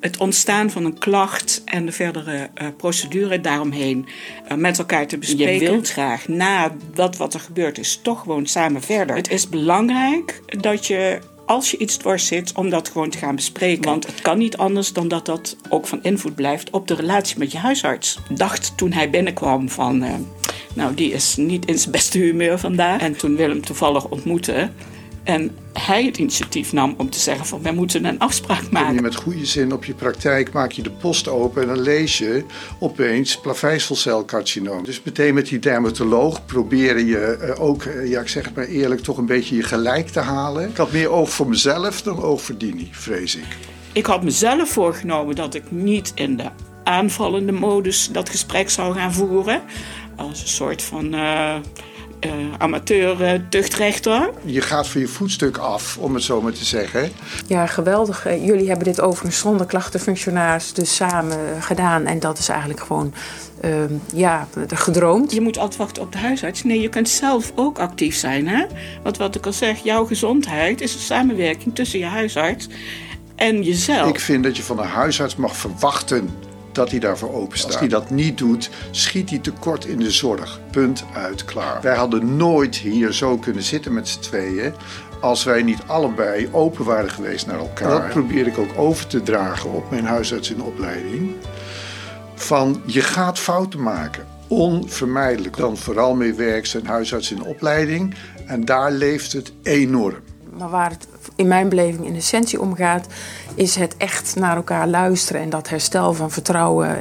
het ontstaan van een klacht en de verdere uh, procedure daaromheen uh, met elkaar te bespreken. Je wilt graag na dat wat er gebeurd is, toch gewoon samen verder. Het is belangrijk dat je als je iets dwars zit, om dat gewoon te gaan bespreken. Want het kan niet anders dan dat dat ook van invloed blijft op de relatie met je huisarts. Dacht toen hij binnenkwam van, uh, nou die is niet in zijn beste humeur vandaag. En toen Willem toevallig ontmoette, en hij het initiatief nam om te zeggen van wij moeten een afspraak maken. Je met goede zin op je praktijk maak je de post open en dan lees je opeens plaveiselcelcarcinoom. Dus meteen met die dermatoloog proberen je eh, ook, eh, ja ik zeg het maar eerlijk, toch een beetje je gelijk te halen. Ik had meer oog voor mezelf dan oog voor Dini, vrees ik. Ik had mezelf voorgenomen dat ik niet in de aanvallende modus dat gesprek zou gaan voeren. Als een soort van... Uh, uh, amateur uh, tuchtrechter. Je gaat van je voetstuk af, om het zo maar te zeggen. Ja, geweldig. Uh, jullie hebben dit overigens zonder klachtenfunctionaris dus samen gedaan. En dat is eigenlijk gewoon ehm, ja, gedroomd. Je moet altijd wachten op de huisarts. Nee, je kunt zelf ook actief zijn. Hè? Want wat ik al zeg, jouw gezondheid is een samenwerking tussen je huisarts en jezelf. Ik vind dat je van een huisarts mag verwachten dat hij daarvoor open staat. Als hij dat niet doet, schiet hij tekort in de zorg. Punt uit, klaar. Wij hadden nooit hier zo kunnen zitten met z'n tweeën als wij niet allebei open waren geweest naar elkaar. Dat probeer ik ook over te dragen op mijn huisarts in opleiding. Van je gaat fouten maken. Onvermijdelijk. Dan vooral mee werkt zijn huisarts in opleiding. En daar leeft het enorm. Maar waar het in mijn beleving in essentie om gaat, is het echt naar elkaar luisteren en dat herstel van vertrouwen